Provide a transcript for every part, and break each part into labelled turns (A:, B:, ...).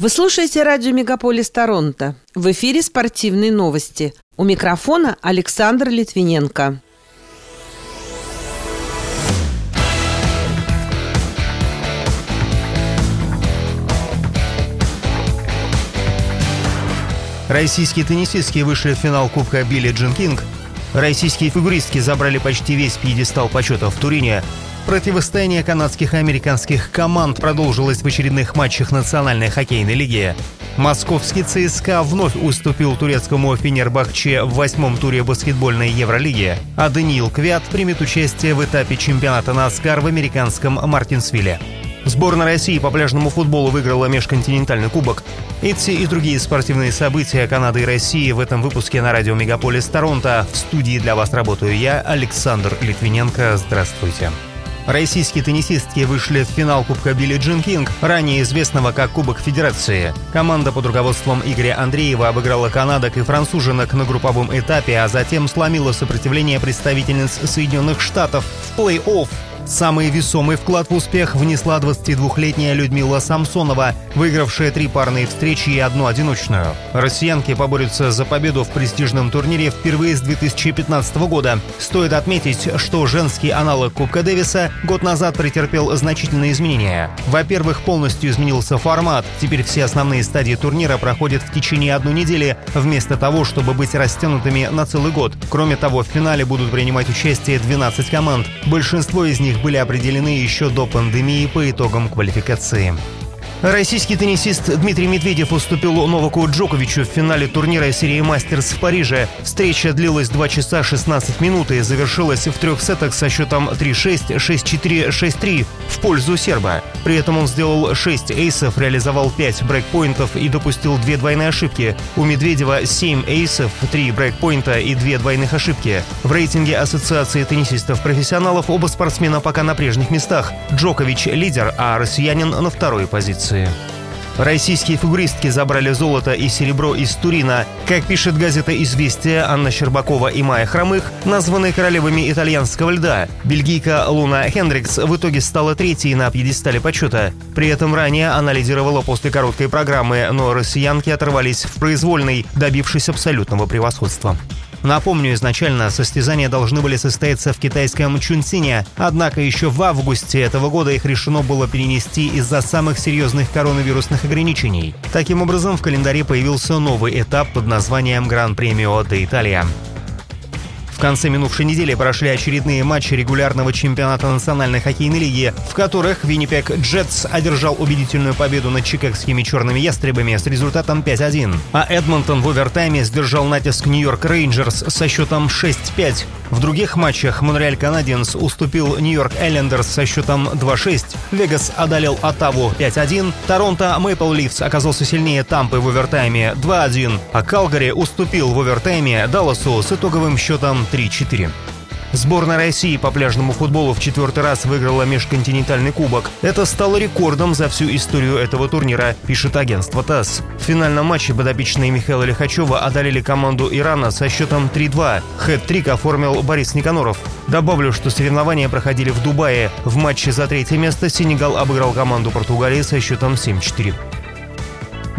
A: Вы слушаете радио «Мегаполис Торонто». В эфире спортивные новости. У микрофона Александр Литвиненко.
B: Российские теннисистки вышли в финал Кубка Билли Джин Кинг. Российские фигуристки забрали почти весь пьедестал почета в Турине. Противостояние канадских и американских команд продолжилось в очередных матчах Национальной хоккейной лиги. Московский ЦСКА вновь уступил турецкому Фенербахче в восьмом туре баскетбольной Евролиги, а Даниил Квят примет участие в этапе чемпионата НАСКАР в американском Мартинсвилле. Сборная России по пляжному футболу выиграла межконтинентальный кубок. Эти и другие спортивные события Канады и России в этом выпуске на радио Мегаполис Торонто. В студии для вас работаю я, Александр Литвиненко. Здравствуйте. Российские теннисистки вышли в финал Кубка Билли Джин Кинг, ранее известного как Кубок Федерации. Команда под руководством Игоря Андреева обыграла канадок и француженок на групповом этапе, а затем сломила сопротивление представительниц Соединенных Штатов в плей-офф Самый весомый вклад в успех внесла 22-летняя Людмила Самсонова, выигравшая три парные встречи и одну одиночную. Россиянки поборются за победу в престижном турнире впервые с 2015 года. Стоит отметить, что женский аналог Кубка Дэвиса год назад претерпел значительные изменения. Во-первых, полностью изменился формат. Теперь все основные стадии турнира проходят в течение одной недели, вместо того, чтобы быть растянутыми на целый год. Кроме того, в финале будут принимать участие 12 команд. Большинство из них были определены еще до пандемии по итогам квалификации. Российский теннисист Дмитрий Медведев уступил Новаку Джоковичу в финале турнира серии «Мастерс» в Париже. Встреча длилась 2 часа 16 минут и завершилась в трех сетах со счетом 3-6, 6-4, 6-3 в пользу серба. При этом он сделал 6 эйсов, реализовал 5 брейкпоинтов и допустил две двойные ошибки. У Медведева 7 эйсов, 3 брейкпоинта и 2 двойных ошибки. В рейтинге Ассоциации теннисистов-профессионалов оба спортсмена пока на прежних местах. Джокович – лидер, а россиянин на второй позиции позиции. Российские фигуристки забрали золото и серебро из Турина. Как пишет газета «Известия», Анна Щербакова и Майя Хромых названы королевами итальянского льда. Бельгийка Луна Хендрикс в итоге стала третьей на пьедестале почета. При этом ранее она лидировала после короткой программы, но россиянки оторвались в произвольной, добившись абсолютного превосходства. Напомню, изначально состязания должны были состояться в китайском Чунсине, однако еще в августе этого года их решено было перенести из-за самых серьезных коронавирусных ограничений. Таким образом, в календаре появился новый этап под названием Гран-премио де Италия. В конце минувшей недели прошли очередные матчи регулярного чемпионата Национальной хоккейной лиги, в которых Виннипек Джетс одержал убедительную победу над чикагскими черными ястребами с результатом 5-1, а Эдмонтон в овертайме сдержал натиск Нью-Йорк Рейнджерс со счетом 6-5. В других матчах Монреаль Канадиенс уступил Нью-Йорк Эллендерс со счетом 2-6, Вегас одолел Оттаву 5-1, Торонто Мэйпл Ливс оказался сильнее Тампы в овертайме 2-1, а Калгари уступил в овертайме Далласу с итоговым счетом 3-4. Сборная России по пляжному футболу в четвертый раз выиграла межконтинентальный кубок. Это стало рекордом за всю историю этого турнира, пишет агентство ТАСС. В финальном матче подопечные Михаила Лихачева одолели команду Ирана со счетом 3-2. Хэт-трик оформил Борис Никаноров. Добавлю, что соревнования проходили в Дубае. В матче за третье место Сенегал обыграл команду Португалии со счетом 7-4.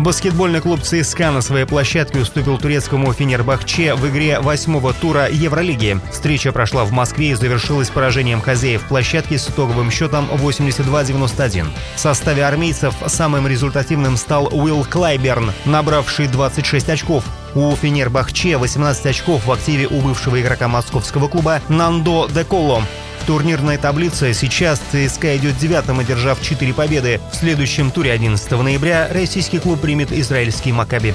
B: Баскетбольный клуб ЦСКА на своей площадке уступил турецкому Фенербахче в игре восьмого тура Евролиги. Встреча прошла в Москве и завершилась поражением хозяев площадки с итоговым счетом 82-91. В составе армейцев самым результативным стал Уилл Клайберн, набравший 26 очков. У Фенербахче 18 очков в активе у бывшего игрока московского клуба Нандо Деколо. В турнирной таблице сейчас ЦСКА идет девятым, одержав 4 победы. В следующем туре 11 ноября российский клуб примет израильский «Макаби».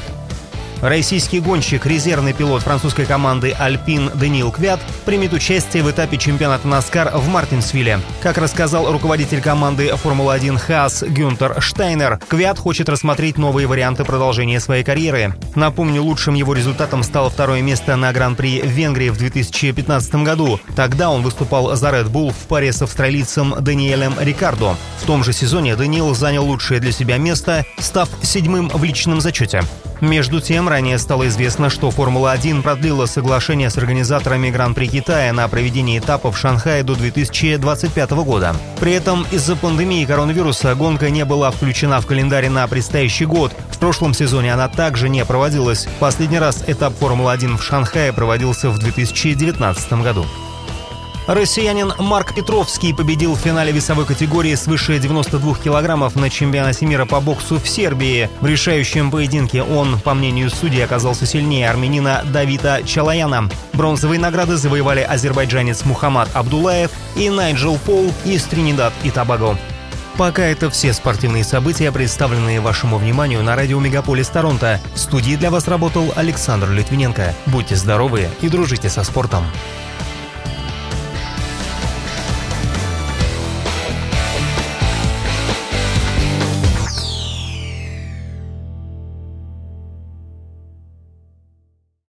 B: Российский гонщик, резервный пилот французской команды «Альпин» Даниил Квят примет участие в этапе чемпионата «Наскар» в Мартинсвилле. Как рассказал руководитель команды «Формула-1» Хаас Гюнтер Штайнер, Квят хочет рассмотреть новые варианты продолжения своей карьеры. Напомню, лучшим его результатом стало второе место на Гран-при в Венгрии в 2015 году. Тогда он выступал за Red Bull в паре с австралийцем Даниэлем Рикардо. В том же сезоне Даниил занял лучшее для себя место, став седьмым в личном зачете. Между тем, ранее стало известно, что Формула-1 продлила соглашение с организаторами Гран-при Китая на проведение этапов в Шанхае до 2025 года. При этом из-за пандемии коронавируса гонка не была включена в календарь на предстоящий год. В прошлом сезоне она также не проводилась. Последний раз этап Формулы-1 в Шанхае проводился в 2019 году. Россиянин Марк Петровский победил в финале весовой категории свыше 92 килограммов на чемпионате мира по боксу в Сербии. В решающем поединке он, по мнению судей, оказался сильнее армянина Давида Чалаяна. Бронзовые награды завоевали азербайджанец Мухаммад Абдулаев и Найджел Пол из Тринидад и Табаго. Пока это все спортивные события, представленные вашему вниманию на радио Мегаполис Торонто. В студии для вас работал Александр Литвиненко. Будьте здоровы и дружите со спортом.